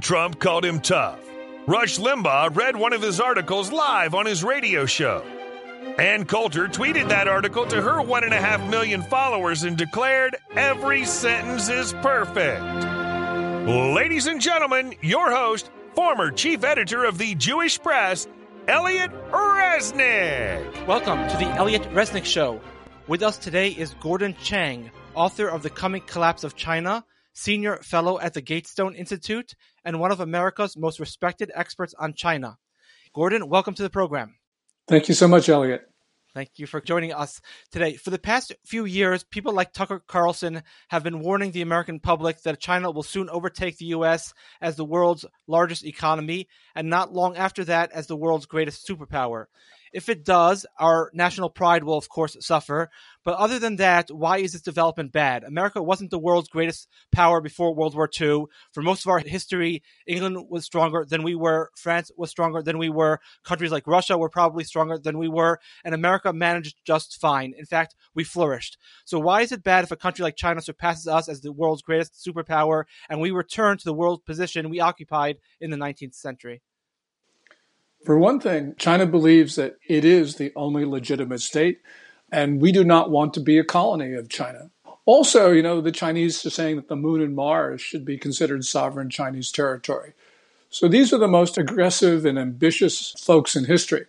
Trump called him tough. Rush Limbaugh read one of his articles live on his radio show. Ann Coulter tweeted that article to her one and a half million followers and declared every sentence is perfect. Ladies and gentlemen, your host, former chief editor of the Jewish Press, Elliot Resnick. Welcome to the Elliot Resnick Show. With us today is Gordon Chang, author of The Coming Collapse of China, senior fellow at the Gatestone Institute, and one of America's most respected experts on China. Gordon, welcome to the program. Thank you so much, Elliot. Thank you for joining us today. For the past few years, people like Tucker Carlson have been warning the American public that China will soon overtake the U.S. as the world's largest economy, and not long after that, as the world's greatest superpower. If it does, our national pride will, of course, suffer. But other than that, why is this development bad? America wasn't the world's greatest power before World War II. For most of our history, England was stronger than we were. France was stronger than we were. Countries like Russia were probably stronger than we were. And America managed just fine. In fact, we flourished. So why is it bad if a country like China surpasses us as the world's greatest superpower and we return to the world position we occupied in the 19th century? For one thing, China believes that it is the only legitimate state, and we do not want to be a colony of China. Also, you know, the Chinese are saying that the moon and Mars should be considered sovereign Chinese territory. So these are the most aggressive and ambitious folks in history.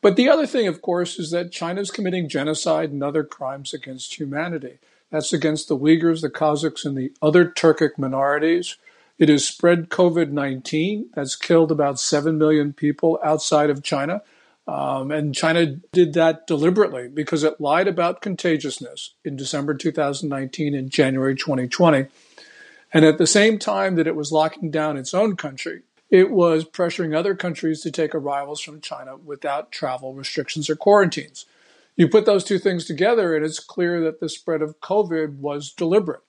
But the other thing, of course, is that China is committing genocide and other crimes against humanity. That's against the Uyghurs, the Kazakhs, and the other Turkic minorities. It has spread COVID 19. That's killed about 7 million people outside of China. Um, and China did that deliberately because it lied about contagiousness in December 2019 and January 2020. And at the same time that it was locking down its own country, it was pressuring other countries to take arrivals from China without travel restrictions or quarantines. You put those two things together, and it's clear that the spread of COVID was deliberate.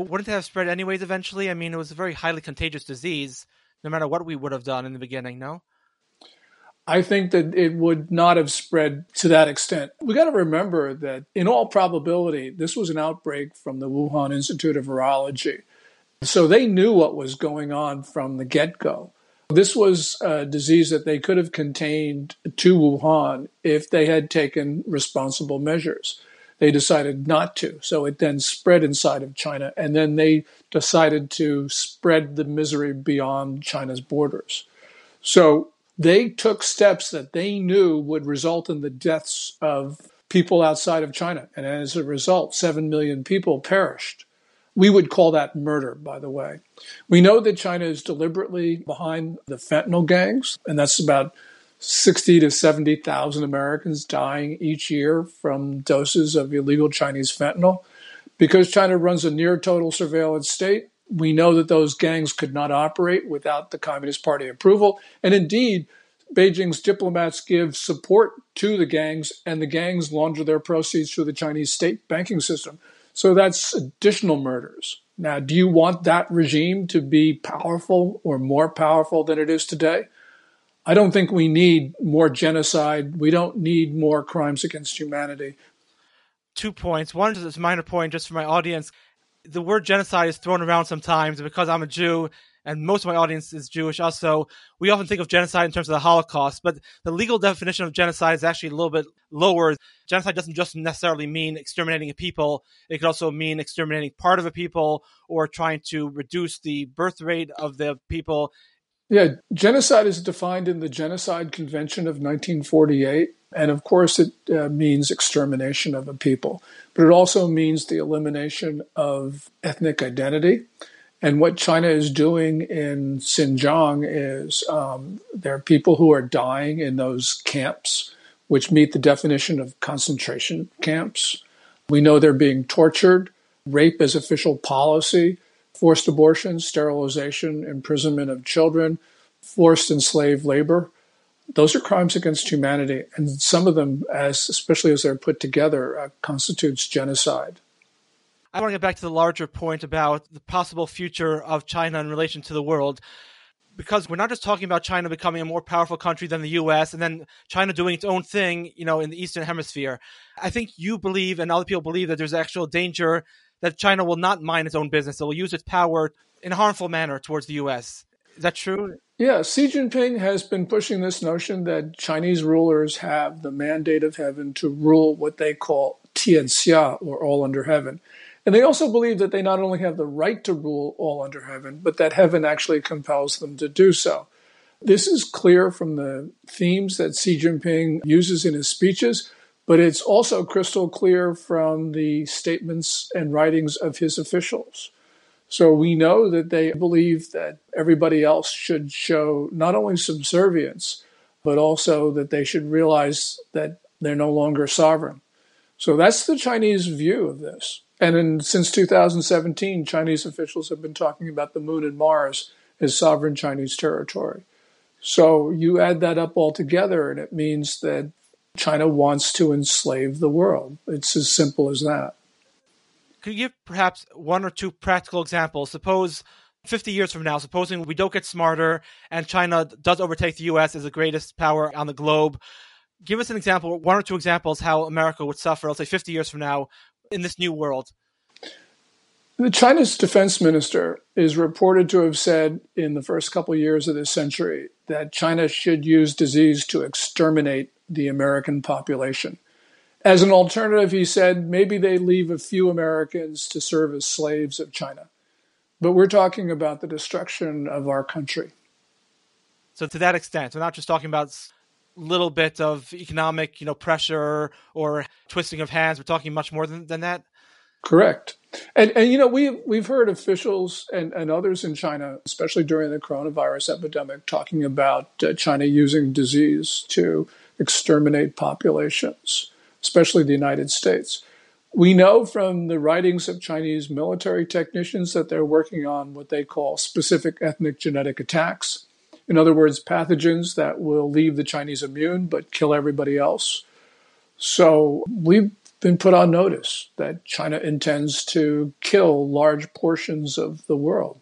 But wouldn't it have spread anyways eventually? I mean, it was a very highly contagious disease, no matter what we would have done in the beginning, no? I think that it would not have spread to that extent. We got to remember that, in all probability, this was an outbreak from the Wuhan Institute of Virology. So they knew what was going on from the get go. This was a disease that they could have contained to Wuhan if they had taken responsible measures. They decided not to. So it then spread inside of China, and then they decided to spread the misery beyond China's borders. So they took steps that they knew would result in the deaths of people outside of China. And as a result, 7 million people perished. We would call that murder, by the way. We know that China is deliberately behind the fentanyl gangs, and that's about 60 to 70,000 Americans dying each year from doses of illegal Chinese fentanyl. Because China runs a near total surveillance state, we know that those gangs could not operate without the Communist Party approval. And indeed, Beijing's diplomats give support to the gangs, and the gangs launder their proceeds through the Chinese state banking system. So that's additional murders. Now, do you want that regime to be powerful or more powerful than it is today? I don't think we need more genocide. We don't need more crimes against humanity. Two points. One is a minor point just for my audience. The word genocide is thrown around sometimes because I'm a Jew and most of my audience is Jewish also, we often think of genocide in terms of the Holocaust, but the legal definition of genocide is actually a little bit lower. Genocide doesn't just necessarily mean exterminating a people, it could also mean exterminating part of a people or trying to reduce the birth rate of the people yeah, genocide is defined in the Genocide Convention of 1948. And of course, it uh, means extermination of a people, but it also means the elimination of ethnic identity. And what China is doing in Xinjiang is um, there are people who are dying in those camps, which meet the definition of concentration camps. We know they're being tortured. Rape is official policy forced abortion, sterilization, imprisonment of children, forced enslaved labor. Those are crimes against humanity, and some of them, as especially as they're put together, uh, constitutes genocide. I want to get back to the larger point about the possible future of China in relation to the world because we're not just talking about China becoming a more powerful country than the US and then China doing its own thing, you know, in the Eastern Hemisphere. I think you believe and other people believe that there's actual danger that China will not mind its own business. It will use its power in a harmful manner towards the U.S. Is that true? Yeah, Xi Jinping has been pushing this notion that Chinese rulers have the mandate of heaven to rule what they call Tianxia, or all under heaven. And they also believe that they not only have the right to rule all under heaven, but that heaven actually compels them to do so. This is clear from the themes that Xi Jinping uses in his speeches, but it's also crystal clear from the statements and writings of his officials. So we know that they believe that everybody else should show not only subservience, but also that they should realize that they're no longer sovereign. So that's the Chinese view of this. And in, since 2017, Chinese officials have been talking about the moon and Mars as sovereign Chinese territory. So you add that up all together, and it means that China wants to enslave the world. It's as simple as that. Could you give perhaps one or two practical examples? Suppose 50 years from now, supposing we don't get smarter and China does overtake the US as the greatest power on the globe, give us an example, one or two examples how America would suffer, let's say 50 years from now, in this new world. The China's defense minister is reported to have said in the first couple years of this century that China should use disease to exterminate the American population. As an alternative, he said maybe they leave a few Americans to serve as slaves of China. But we're talking about the destruction of our country. So to that extent, we're not just talking about a little bit of economic, you know, pressure or twisting of hands. We're talking much more than, than that. Correct. And, and you know, we've, we've heard officials and, and others in China, especially during the coronavirus epidemic, talking about uh, China using disease to exterminate populations, especially the United States. We know from the writings of Chinese military technicians that they're working on what they call specific ethnic genetic attacks. In other words, pathogens that will leave the Chinese immune but kill everybody else. So we've been put on notice that China intends to kill large portions of the world.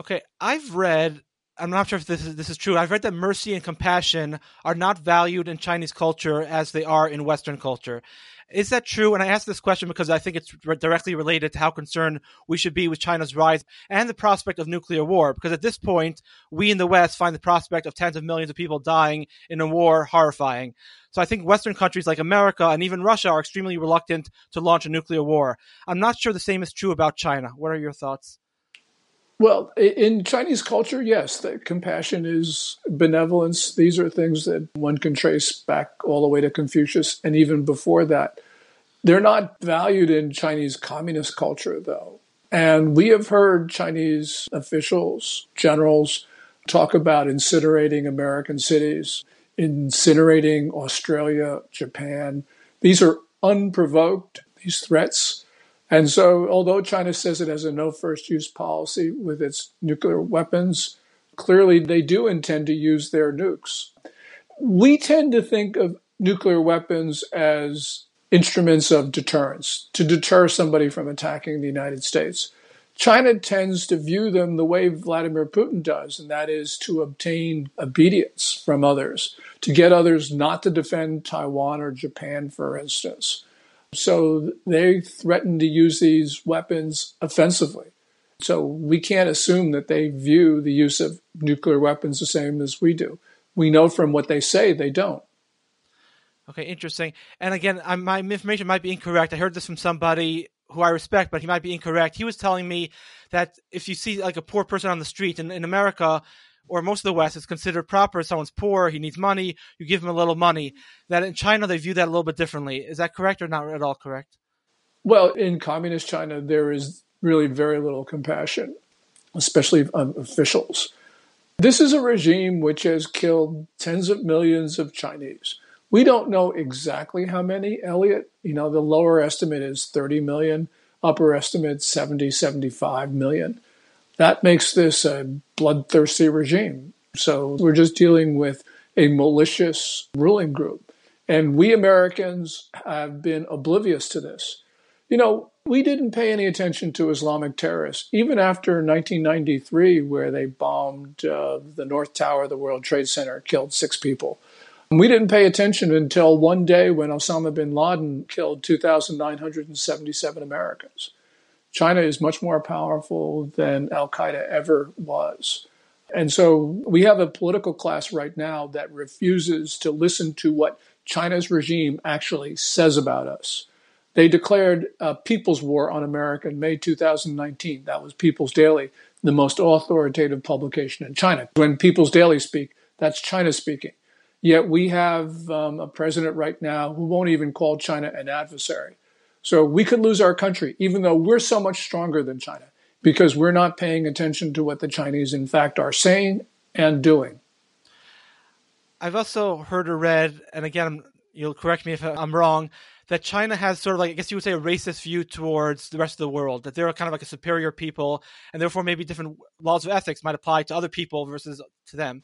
Okay, I've read. I'm not sure if this is this is true. I've read that mercy and compassion are not valued in Chinese culture as they are in Western culture. Is that true? And I ask this question because I think it's directly related to how concerned we should be with China's rise and the prospect of nuclear war. Because at this point, we in the West find the prospect of tens of millions of people dying in a war horrifying. So I think Western countries like America and even Russia are extremely reluctant to launch a nuclear war. I'm not sure the same is true about China. What are your thoughts? Well, in Chinese culture, yes, that compassion is benevolence. These are things that one can trace back all the way to Confucius and even before that. They're not valued in Chinese communist culture, though. And we have heard Chinese officials, generals, talk about incinerating American cities incinerating Australia, Japan. These are unprovoked, these threats. And so, although China says it has a no first use policy with its nuclear weapons, clearly they do intend to use their nukes. We tend to think of nuclear weapons as instruments of deterrence, to deter somebody from attacking the United States. China tends to view them the way Vladimir Putin does, and that is to obtain obedience from others, to get others not to defend Taiwan or Japan, for instance. So they threaten to use these weapons offensively. So we can't assume that they view the use of nuclear weapons the same as we do. We know from what they say they don't. Okay, interesting. And again, my information might be incorrect. I heard this from somebody who I respect, but he might be incorrect. He was telling me that if you see like a poor person on the street in, in America or most of the West, it's considered proper. Someone's poor, he needs money, you give him a little money. That in China they view that a little bit differently. Is that correct or not at all correct? Well, in communist China, there is really very little compassion, especially of officials. This is a regime which has killed tens of millions of Chinese. We don't know exactly how many, Elliot. You know, the lower estimate is 30 million, upper estimate 70, 75 million. That makes this a bloodthirsty regime. So we're just dealing with a malicious ruling group. And we Americans have been oblivious to this. You know, we didn't pay any attention to Islamic terrorists, even after 1993, where they bombed uh, the North Tower of the World Trade Center, killed six people. We didn't pay attention until one day when Osama bin Laden killed 2,977 Americans. China is much more powerful than Al Qaeda ever was. And so we have a political class right now that refuses to listen to what China's regime actually says about us. They declared a people's war on America in May 2019. That was People's Daily, the most authoritative publication in China. When People's Daily speak, that's China speaking. Yet we have um, a president right now who won't even call China an adversary. So we could lose our country, even though we're so much stronger than China, because we're not paying attention to what the Chinese, in fact, are saying and doing. I've also heard or read, and again, you'll correct me if I'm wrong, that China has sort of like, I guess you would say, a racist view towards the rest of the world, that they're kind of like a superior people, and therefore maybe different laws of ethics might apply to other people versus to them.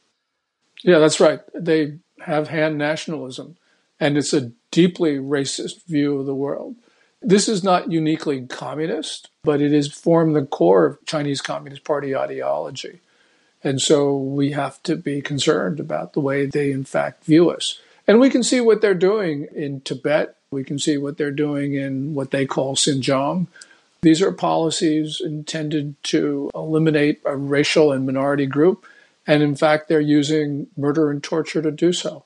Yeah, that's right. They have Han nationalism, and it's a deeply racist view of the world. This is not uniquely communist, but it has formed the core of Chinese Communist Party ideology. And so we have to be concerned about the way they, in fact, view us. And we can see what they're doing in Tibet. We can see what they're doing in what they call Xinjiang. These are policies intended to eliminate a racial and minority group. And in fact, they're using murder and torture to do so.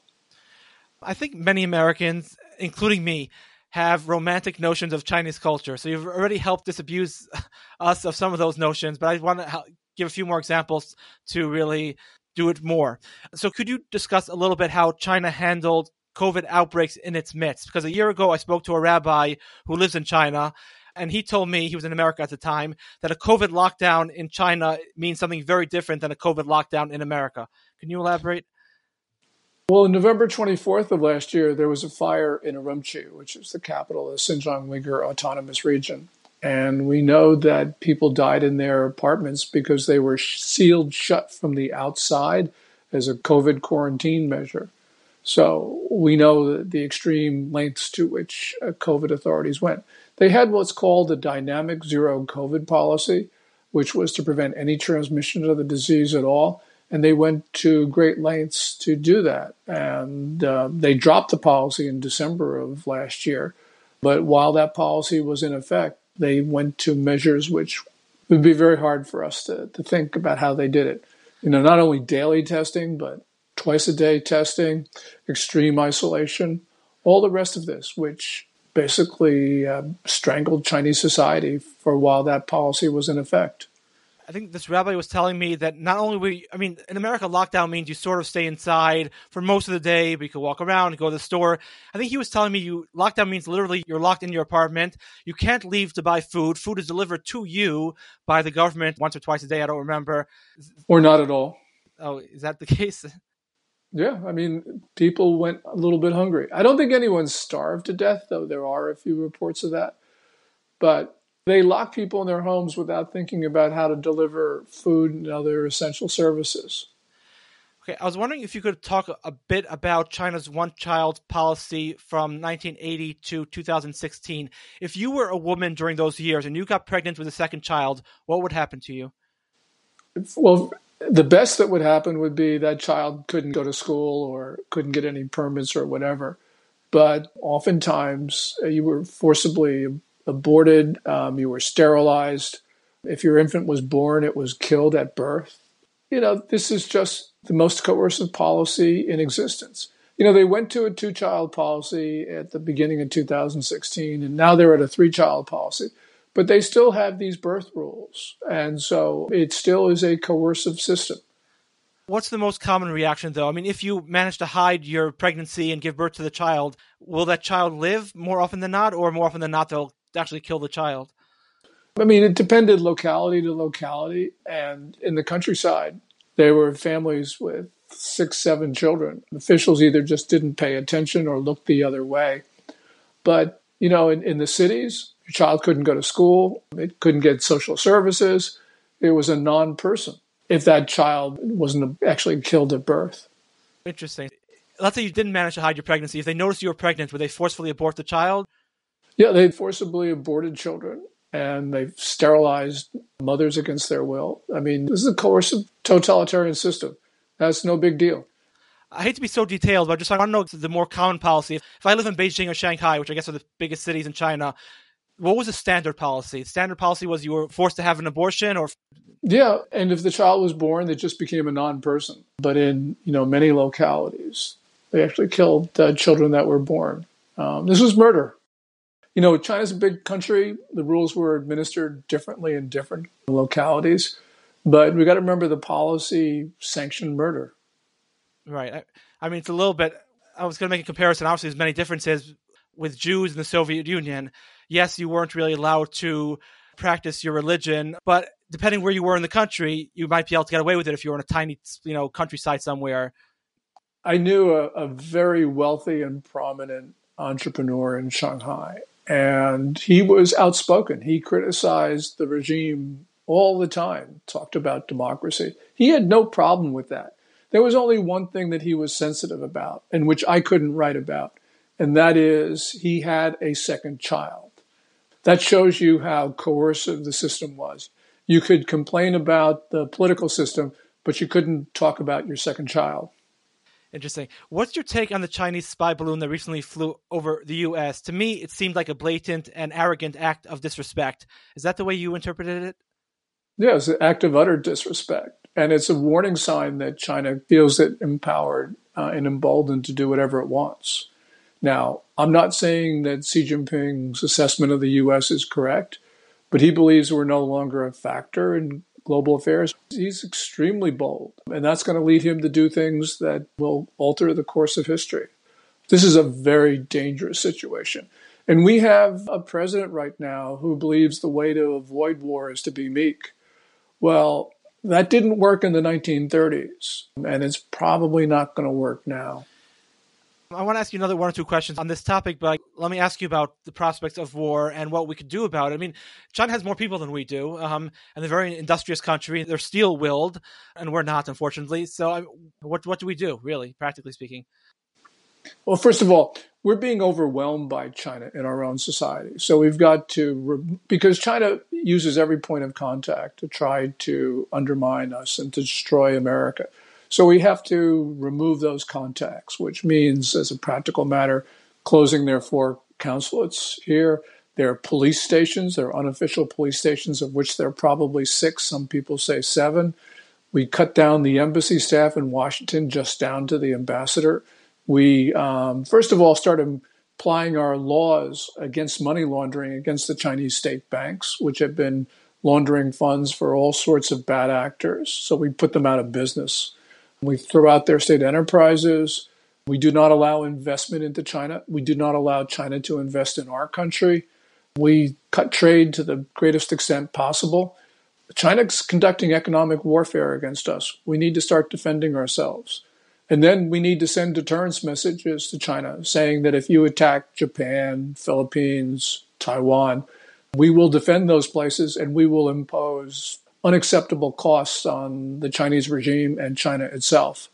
I think many Americans, including me, have romantic notions of Chinese culture. So you've already helped disabuse us of some of those notions, but I want to give a few more examples to really do it more. So could you discuss a little bit how China handled COVID outbreaks in its midst? Because a year ago I spoke to a rabbi who lives in China and he told me he was in America at the time that a COVID lockdown in China means something very different than a COVID lockdown in America. Can you elaborate? Well, on November 24th of last year, there was a fire in Urumqi, which is the capital of Xinjiang Uyghur Autonomous Region. And we know that people died in their apartments because they were sealed shut from the outside as a COVID quarantine measure. So we know the extreme lengths to which uh, COVID authorities went. They had what's called a dynamic zero COVID policy, which was to prevent any transmission of the disease at all and they went to great lengths to do that. And uh, they dropped the policy in December of last year. But while that policy was in effect, they went to measures which would be very hard for us to, to think about how they did it. You know, not only daily testing, but twice a day testing, extreme isolation, all the rest of this, which basically uh, strangled Chinese society for while that policy was in effect. I think this rabbi was telling me that not only we, I mean, in America, lockdown means you sort of stay inside for most of the day, but you can walk around and go to the store. I think he was telling me you lockdown means literally you're locked in your apartment. You can't leave to buy food. Food is delivered to you by the government once or twice a day. I don't remember. Or not at all. Oh, is that the case? Yeah, I mean, people went a little bit hungry. I don't think anyone starved to death, though there are a few reports of that. But they lock people in their homes without thinking about how to deliver food and other essential services. Okay, I was wondering if you could talk a bit about China's one child policy from 1980 to 2016. If you were a woman during those years and you got pregnant with a second child, what would happen to you? Well, the best that would happen would be that child couldn't go to school or couldn't get any permits or whatever. But oftentimes uh, you were forcibly aborted, um, you were sterilized. If your infant was born, it was killed at birth. You know, this is just the most coercive policy in existence. You know, they went to a two child policy at the beginning of 2016, and now they're at a three child policy. But they still have these birth rules. And so it still is a coercive system. What's the most common reaction, though? I mean, if you manage to hide your pregnancy and give birth to the child, will that child live more often than not, or more often than not, they'll actually kill the child? I mean, it depended locality to locality. And in the countryside, there were families with six, seven children. Officials either just didn't pay attention or looked the other way. But, you know, in, in the cities, your child couldn't go to school, it couldn't get social services. It was a non person if that child wasn't actually killed at birth. Interesting. Let's say you didn't manage to hide your pregnancy. If they noticed you were pregnant, would they forcefully abort the child? Yeah, they forcibly aborted children and they've sterilized mothers against their will. I mean, this is a coercive totalitarian system. That's no big deal. I hate to be so detailed, but I just I want to know the more common policy. If I live in Beijing or Shanghai, which I guess are the biggest cities in China, What was the standard policy? The standard policy was you were forced to have an abortion or yeah, and if the child was born, they just became a non-person. But in you know many localities, they actually killed uh, children that were born. Um, this was murder. You know, China's a big country. The rules were administered differently in different localities, but we got to remember the policy sanctioned murder. Right. I, I mean, it's a little bit. I was going to make a comparison. Obviously, there's many differences with Jews in the Soviet Union. Yes, you weren't really allowed to practice your religion, but depending where you were in the country, you might be able to get away with it if you were in a tiny, you know, countryside somewhere. I knew a, a very wealthy and prominent entrepreneur in Shanghai, and he was outspoken. He criticized the regime all the time, talked about democracy. He had no problem with that. There was only one thing that he was sensitive about, and which I couldn't write about, and that is he had a second child. That shows you how coercive the system was. You could complain about the political system, but you couldn't talk about your second child. Interesting. What's your take on the Chinese spy balloon that recently flew over the U.S.? To me, it seemed like a blatant and arrogant act of disrespect. Is that the way you interpreted it? Yeah, it's an act of utter disrespect. And it's a warning sign that China feels it empowered uh, and emboldened to do whatever it wants. Now, I'm not saying that Xi Jinping's assessment of the U.S. is correct, but he believes we're no longer a factor in global affairs. He's extremely bold, and that's going to lead him to do things that will alter the course of history. This is a very dangerous situation. And we have a president right now who believes the way to avoid war is to be meek. Well, that didn't work in the 1930s, and it's probably not going to work now. I want to ask you another one or two questions on this topic, but let me ask you about the prospects of war and what we could do about it. I mean, China has more people than we do, um, and they're a very industrious country. They're steel willed, and we're not, unfortunately. So, what what do we do, really, practically speaking? Well, first of all, we're being overwhelmed by China in our own society. So we've got to, because China uses every point of contact to try to undermine us and to destroy America. So we have to remove those contacts, which means, as a practical matter, closing their four consulates here. Their police stations, their unofficial police stations, of which there are probably six, some people say seven. We cut down the embassy staff in Washington just down to the ambassador. We, um, first of all, started applying our laws against money laundering against the Chinese state banks, which have been laundering funds for all sorts of bad actors. So we put them out of business. We throw out their state enterprises. We do not allow investment into China. We do not allow China to invest in our country. We cut trade to the greatest extent possible. China's conducting economic warfare against us. We need to start defending ourselves. And then we need to send deterrence messages to China saying that if you attack Japan, Philippines, Taiwan, we will defend those places and we will impose unacceptable costs on the Chinese regime and China itself.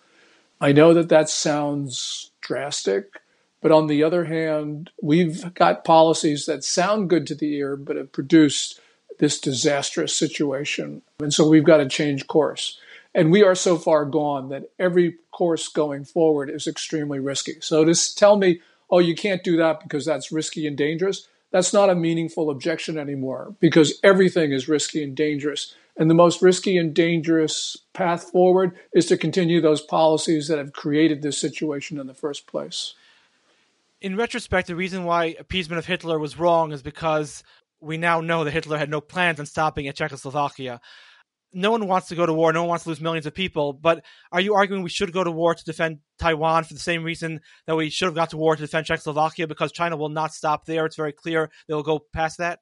I know that that sounds drastic, but on the other hand, we've got policies that sound good to the ear, but have produced this disastrous situation. And so we've got to change course. And we are so far gone that every course going forward is extremely risky. So to tell me, oh, you can't do that because that's risky and dangerous, that's not a meaningful objection anymore because everything is risky and dangerous. And the most risky and dangerous path forward is to continue those policies that have created this situation in the first place. In retrospect, the reason why appeasement of Hitler was wrong is because we now know that Hitler had no plans on stopping at Czechoslovakia no one wants to go to war. No one wants to lose millions of people. But are you arguing we should go to war to defend Taiwan for the same reason that we should have got to war to defend Czechoslovakia because China will not stop there? It's very clear they'll go past that.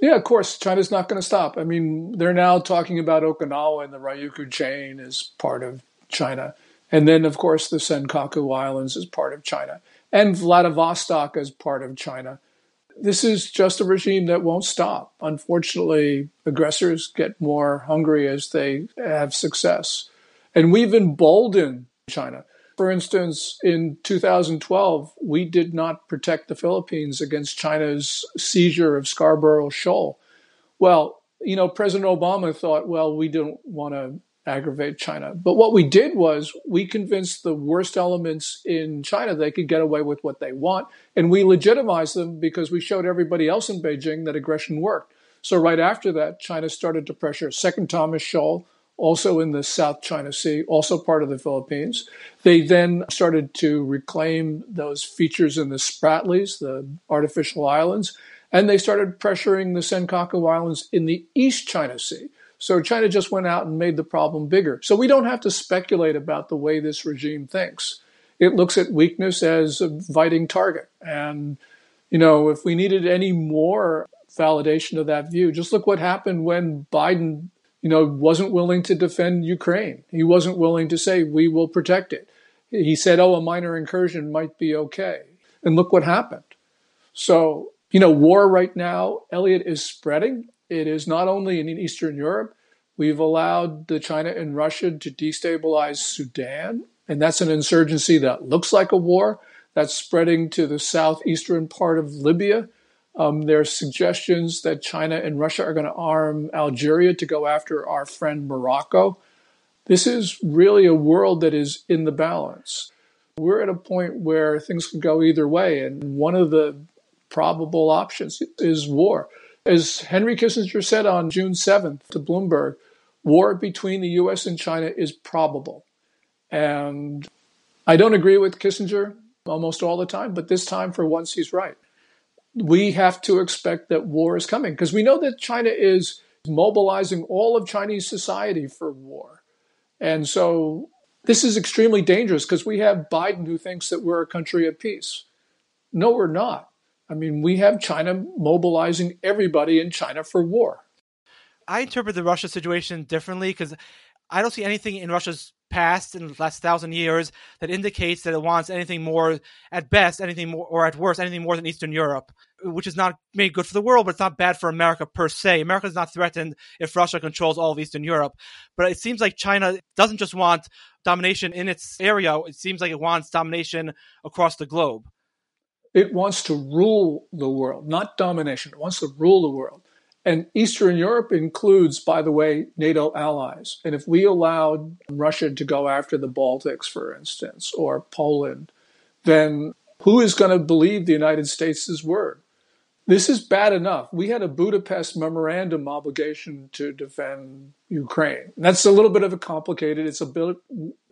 Yeah, of course, China's not going to stop. I mean, they're now talking about Okinawa and the Ryukyu chain as part of China. And then, of course, the Senkaku Islands as part of China. And Vladivostok as part of China this is just a regime that won't stop. Unfortunately, aggressors get more hungry as they have success. And we've emboldened China. For instance, in 2012, we did not protect the Philippines against China's seizure of Scarborough Shoal. Well, you know, President Obama thought, well, we don't want to aggravate China. But what we did was we convinced the worst elements in China they could get away with what they want, and we legitimized them because we showed everybody else in Beijing that aggression worked. So right after that, China started to pressure Second Thomas Shoal, also in the South China Sea, also part of the Philippines. They then started to reclaim those features in the Spratlys, the artificial islands, and they started pressuring the Senkaku Islands in the East China Sea. So China just went out and made the problem bigger. So we don't have to speculate about the way this regime thinks. It looks at weakness as a inviting target. And, you know, if we needed any more validation of that view, just look what happened when Biden, you know, wasn't willing to defend Ukraine. He wasn't willing to say, we will protect it. He said, oh, a minor incursion might be okay. And look what happened. So, you know, war right now, Elliot, is spreading. It is not only in Eastern Europe. We've allowed the China and Russia to destabilize Sudan, and that's an insurgency that looks like a war. That's spreading to the southeastern part of Libya. Um, there are suggestions that China and Russia are going to arm Algeria to go after our friend Morocco. This is really a world that is in the balance. We're at a point where things can go either way, and one of the probable options is war. As Henry Kissinger said on June 7th to Bloomberg, war between the US and China is probable. And I don't agree with Kissinger almost all the time, but this time, for once, he's right. We have to expect that war is coming because we know that China is mobilizing all of Chinese society for war. And so this is extremely dangerous because we have Biden who thinks that we're a country of peace. No, we're not. I mean, we have China mobilizing everybody in China for war. I interpret the Russia situation differently because I don't see anything in Russia's past in the last thousand years that indicates that it wants anything more, at best, anything more, or at worst, anything more than Eastern Europe, which is not made good for the world, but it's not bad for America per se. America is not threatened if Russia controls all of Eastern Europe. But it seems like China doesn't just want domination in its area, it seems like it wants domination across the globe. It wants to rule the world, not domination. It wants to rule the world. And Eastern Europe includes, by the way, NATO allies. And if we allowed Russia to go after the Baltics, for instance, or Poland, then who is going to believe the United States' word? This is bad enough. We had a Budapest memorandum obligation to defend Ukraine. That's a little bit of a complicated, it's a bit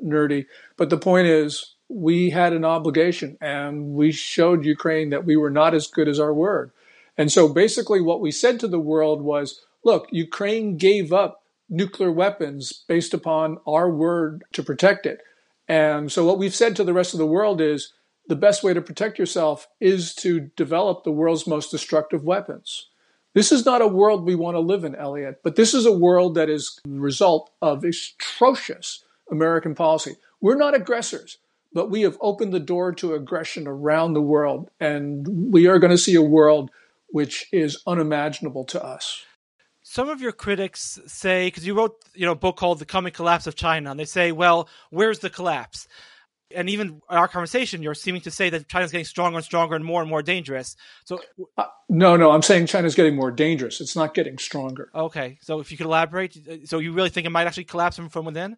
nerdy, but the point is we had an obligation and we showed Ukraine that we were not as good as our word. And so basically, what we said to the world was look, Ukraine gave up nuclear weapons based upon our word to protect it. And so, what we've said to the rest of the world is the best way to protect yourself is to develop the world's most destructive weapons. This is not a world we want to live in, Elliot, but this is a world that is the result of atrocious American policy. We're not aggressors but we have opened the door to aggression around the world. And we are going to see a world which is unimaginable to us. Some of your critics say, because you wrote you know, a book called The Coming Collapse of China, and they say, well, where's the collapse? And even in our conversation, you're seeming to say that China's getting stronger and stronger and more and more dangerous. So, uh, no, no, I'm saying China's getting more dangerous. It's not getting stronger. Okay, so if you could elaborate, so you really think it might actually collapse from, from within?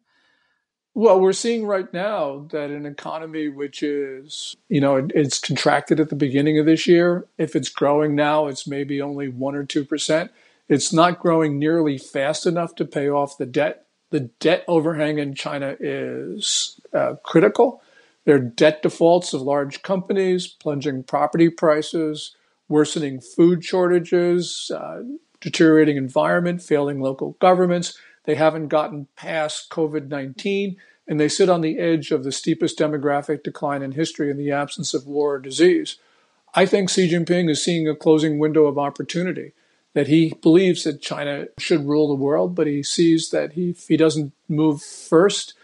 Well, we're seeing right now that an economy which is, you know, it's contracted at the beginning of this year. If it's growing now, it's maybe only one or 2%. It's not growing nearly fast enough to pay off the debt. The debt overhang in China is uh, critical. There are debt defaults of large companies, plunging property prices, worsening food shortages, uh, deteriorating environment, failing local governments they haven't gotten past COVID 19, and they sit on the edge of the steepest demographic decline in history in the absence of war or disease. I think Xi Jinping is seeing a closing window of opportunity. That he believes that China should rule the world, but he sees that he, if he doesn't move first,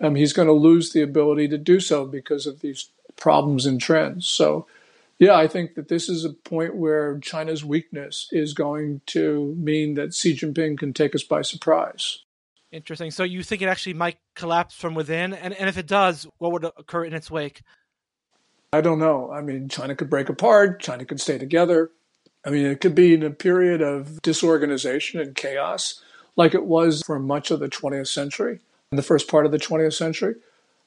um, he's going to lose the ability to do so because of these problems and trends. So yeah, I think that this is a point where China's weakness is going to mean that Xi Jinping can take us by surprise. Interesting. So you think it actually might collapse from within? And, and if it does, what would occur in its wake? I don't know. I mean, China could break apart, China could stay together. I mean, it could be in a period of disorganization and chaos. like it was for much of the 20th century, in the first part of the 20th century.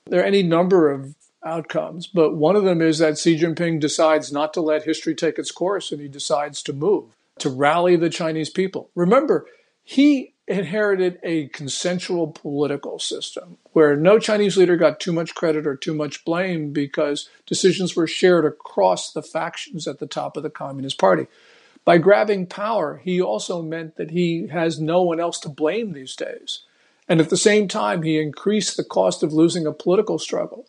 There are any number of outcomes, but one of them is that Xi Jinping decides not to let history take its course and he decides to move, to rally the Chinese people. Remember, he inherited a consensual political system where no Chinese leader got too much credit or too much blame because decisions were shared across the factions at the top of the Communist Party. By grabbing power, he also meant that he has no one else to blame these days. And at the same time, he increased the cost of losing a political struggle.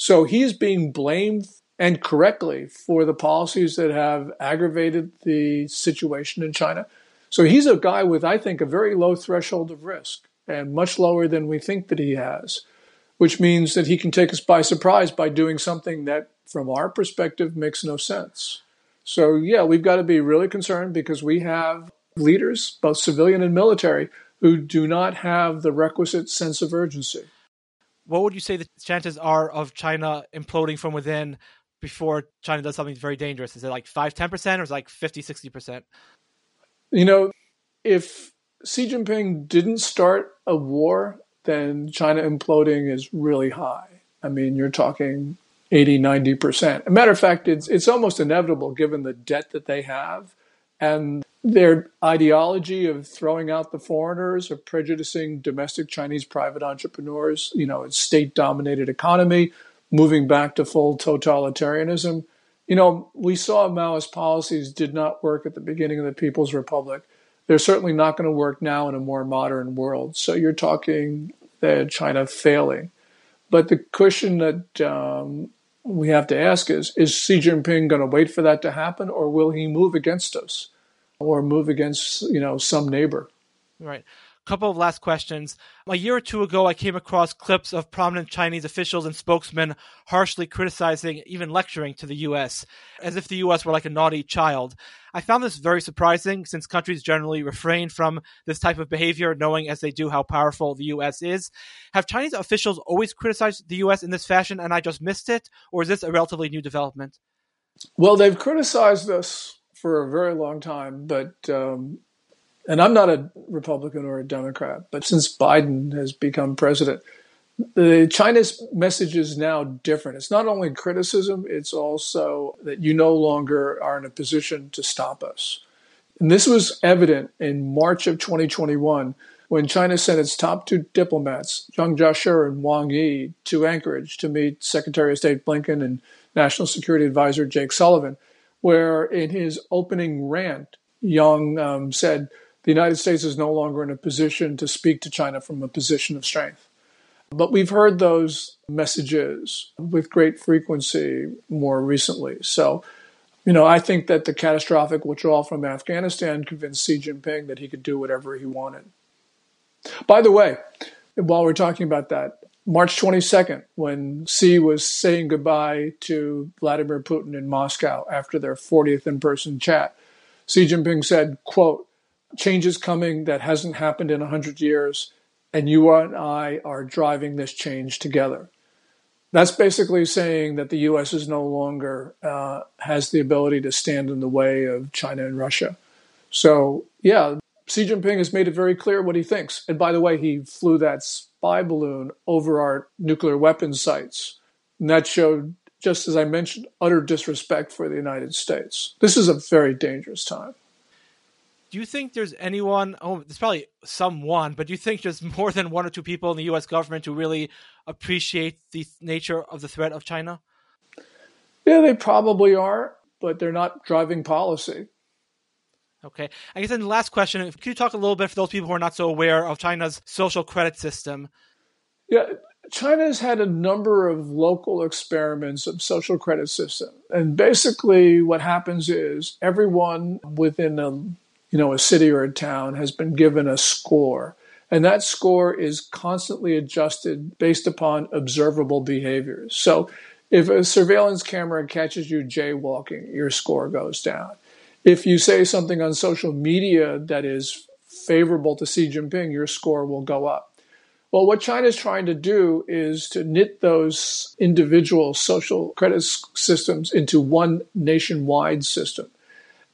So he's being blamed and correctly for the policies that have aggravated the situation in China. So he's a guy with, I think, a very low threshold of risk and much lower than we think that he has, which means that he can take us by surprise by doing something that, from our perspective, makes no sense. So, yeah, we've got to be really concerned because we have leaders, both civilian and military, who do not have the requisite sense of urgency. What would you say the chances are of China imploding from within before China does something very dangerous? Is it like 5 10% or is it like 50 60%? You know, if Xi Jinping didn't start a war, then China imploding is really high. I mean, you're talking 80, 90%. A matter of fact, it's, it's almost inevitable given the debt that they have and their ideology of throwing out the foreigners, of prejudicing domestic Chinese private entrepreneurs, you know, a state dominated economy, moving back to full totalitarianism. You know, we saw Maoist policies did not work at the beginning of the People's Republic. They're certainly not going to work now in a more modern world. So you're talking that China failing. But the question that um, we have to ask is Is Xi Jinping going to wait for that to happen, or will he move against us or move against you know some neighbor? Right couple of last questions. A year or two ago, I came across clips of prominent Chinese officials and spokesmen harshly criticizing, even lecturing to the U.S., as if the U.S. were like a naughty child. I found this very surprising since countries generally refrain from this type of behavior, knowing as they do how powerful the U.S. is. Have Chinese officials always criticized the U.S. in this fashion and I just missed it, or is this a relatively new development? Well, they've criticized us for a very long time, but um, and I'm not a Republican or a Democrat, but since Biden has become president, the China's message is now different. It's not only criticism, it's also that you no longer are in a position to stop us. And this was evident in March of 2021 when China sent its top two diplomats, Yang Jiechi and Wang Yi, to Anchorage to meet Secretary of State Blinken and National Security Advisor Jake Sullivan, where in his opening rant, Yang um, said, the United States is no longer in a position to speak to China from a position of strength. But we've heard those messages with great frequency more recently. So, you know, I think that the catastrophic withdrawal from Afghanistan convinced Xi Jinping that he could do whatever he wanted. By the way, while we're talking about that, March 22nd, when Xi was saying goodbye to Vladimir Putin in Moscow after their 40th in person chat, Xi Jinping said, quote, change is coming that hasn't happened in 100 years, and you and I are driving this change together. That's basically saying that the U.S. is no longer uh, has the ability to stand in the way of China and Russia. So, yeah, Xi Jinping has made it very clear what he thinks. And by the way, he flew that spy balloon over our nuclear weapons sites. And that showed, just as I mentioned, utter disrespect for the United States. This is a very dangerous time do you think there's anyone oh there's probably someone but do you think there's more than one or two people in the us government who really appreciate the nature of the threat of china yeah they probably are but they're not driving policy okay i guess then the last question can you talk a little bit for those people who are not so aware of china's social credit system yeah China's had a number of local experiments of social credit system. And basically what happens is everyone within a you know, a city or a town has been given a score. And that score is constantly adjusted based upon observable behaviors. So if a surveillance camera catches you jaywalking, your score goes down. If you say something on social media that is favorable to Xi Jinping, your score will go up. Well, what China is trying to do is to knit those individual social credit systems into one nationwide system.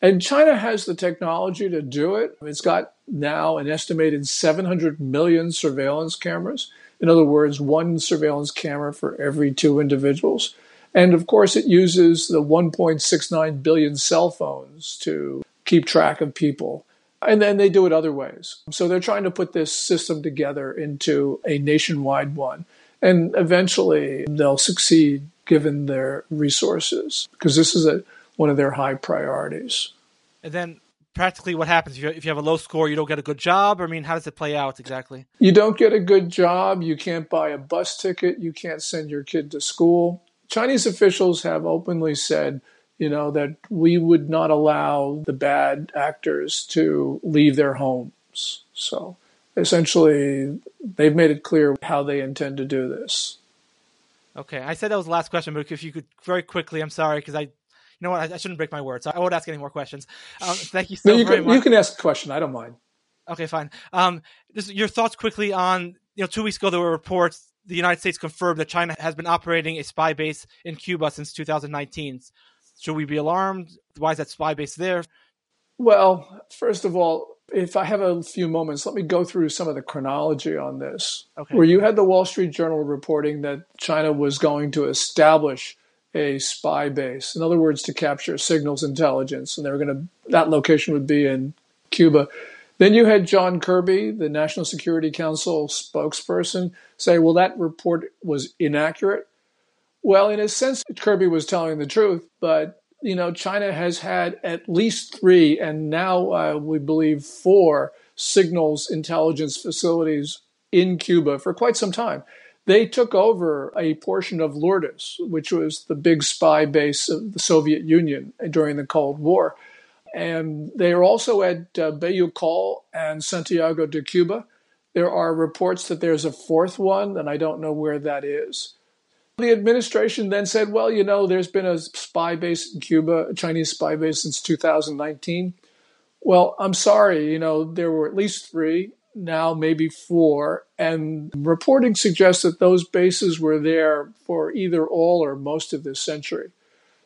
And China has the technology to do it. It's got now an estimated 700 million surveillance cameras. In other words, one surveillance camera for every two individuals. And of course, it uses the 1.69 billion cell phones to keep track of people. And then they do it other ways. So they're trying to put this system together into a nationwide one. And eventually they'll succeed given their resources because this is a, one of their high priorities. And then practically what happens if you, if you have a low score you don't get a good job i mean how does it play out exactly you don't get a good job you can't buy a bus ticket you can't send your kid to school chinese officials have openly said you know that we would not allow the bad actors to leave their homes so essentially they've made it clear how they intend to do this okay i said that was the last question but if you could very quickly i'm sorry because i you know what? I, I, shouldn't break my word, so I won't ask any more questions. Um, thank you so no, you very can, much. You can ask a question. I don't mind. Okay, fine. Um, this, your thoughts quickly on you know two weeks ago there were reports the United States confirmed that China has been operating a spy base in Cuba since 2019. Should we be alarmed? Why is that spy base there? Well, first of all, if I have a few moments, let me go through some of the chronology on this. Okay. Where you had the Wall Street Journal reporting that China was going to establish a spy base. In other words, to capture signals intelligence, and they were going to that location would be in Cuba. Then you had John Kirby, the National Security Council spokesperson, say, "Well, that report was inaccurate." Well, in a sense, Kirby was telling the truth, but you know, China has had at least three, and now uh, we believe four signals intelligence facilities in Cuba for quite some time. They took over a portion of Lourdes, which was the big spy base of the Soviet Union during the Cold War. And they are also at uh, Bejucal and Santiago de Cuba. There are reports that there's a fourth one, and I don't know where that is. The administration then said, well, you know, there's been a spy base in Cuba, a Chinese spy base since 2019. Well, I'm sorry, you know, there were at least three now maybe four, and reporting suggests that those bases were there for either all or most of this century.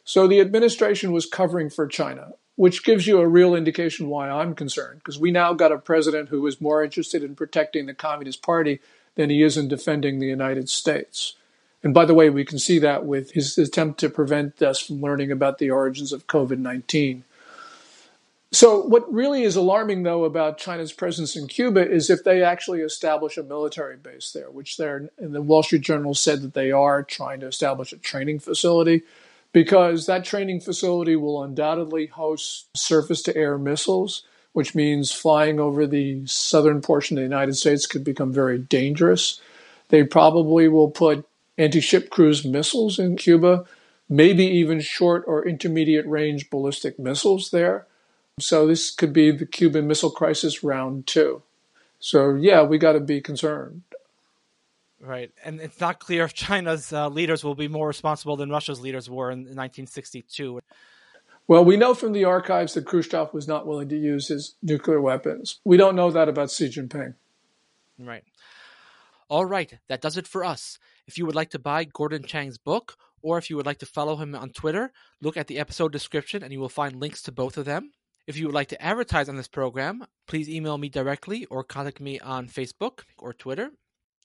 So the administration was covering for China, which gives you a real indication why I'm concerned, because we now got a president who is more interested in protecting the Communist Party than he is in defending the United States. And by the way, we can see that with his attempt to prevent us from learning about the origins of COVID 19. So, what really is alarming, though, about China's presence in Cuba is if they actually establish a military base there, which they're, in the Wall Street Journal said that they are trying to establish a training facility, because that training facility will undoubtedly host surface to air missiles, which means flying over the southern portion of the United States could become very dangerous. They probably will put anti ship cruise missiles in Cuba, maybe even short or intermediate range ballistic missiles there. So this could be the Cuban Missile Crisis round two. So yeah, we got to be concerned. Right, and it's not clear if China's uh, leaders will be more responsible than Russia's leaders were in 1962. Well, we know from the archives that Khrushchev was not willing to use his nuclear weapons. We don't know that about Xi Jinping. Right. All right, that does it for us. If you would like to buy Gordon Chang's book, or if you would like to follow him on Twitter, look at the episode description and you will find links to both of them. If you would like to advertise on this program, please email me directly or contact me on Facebook or Twitter.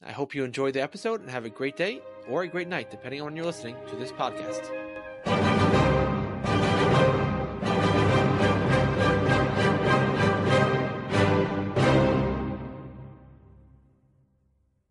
I hope you enjoyed the episode and have a great day or a great night, depending on when you're listening to this podcast.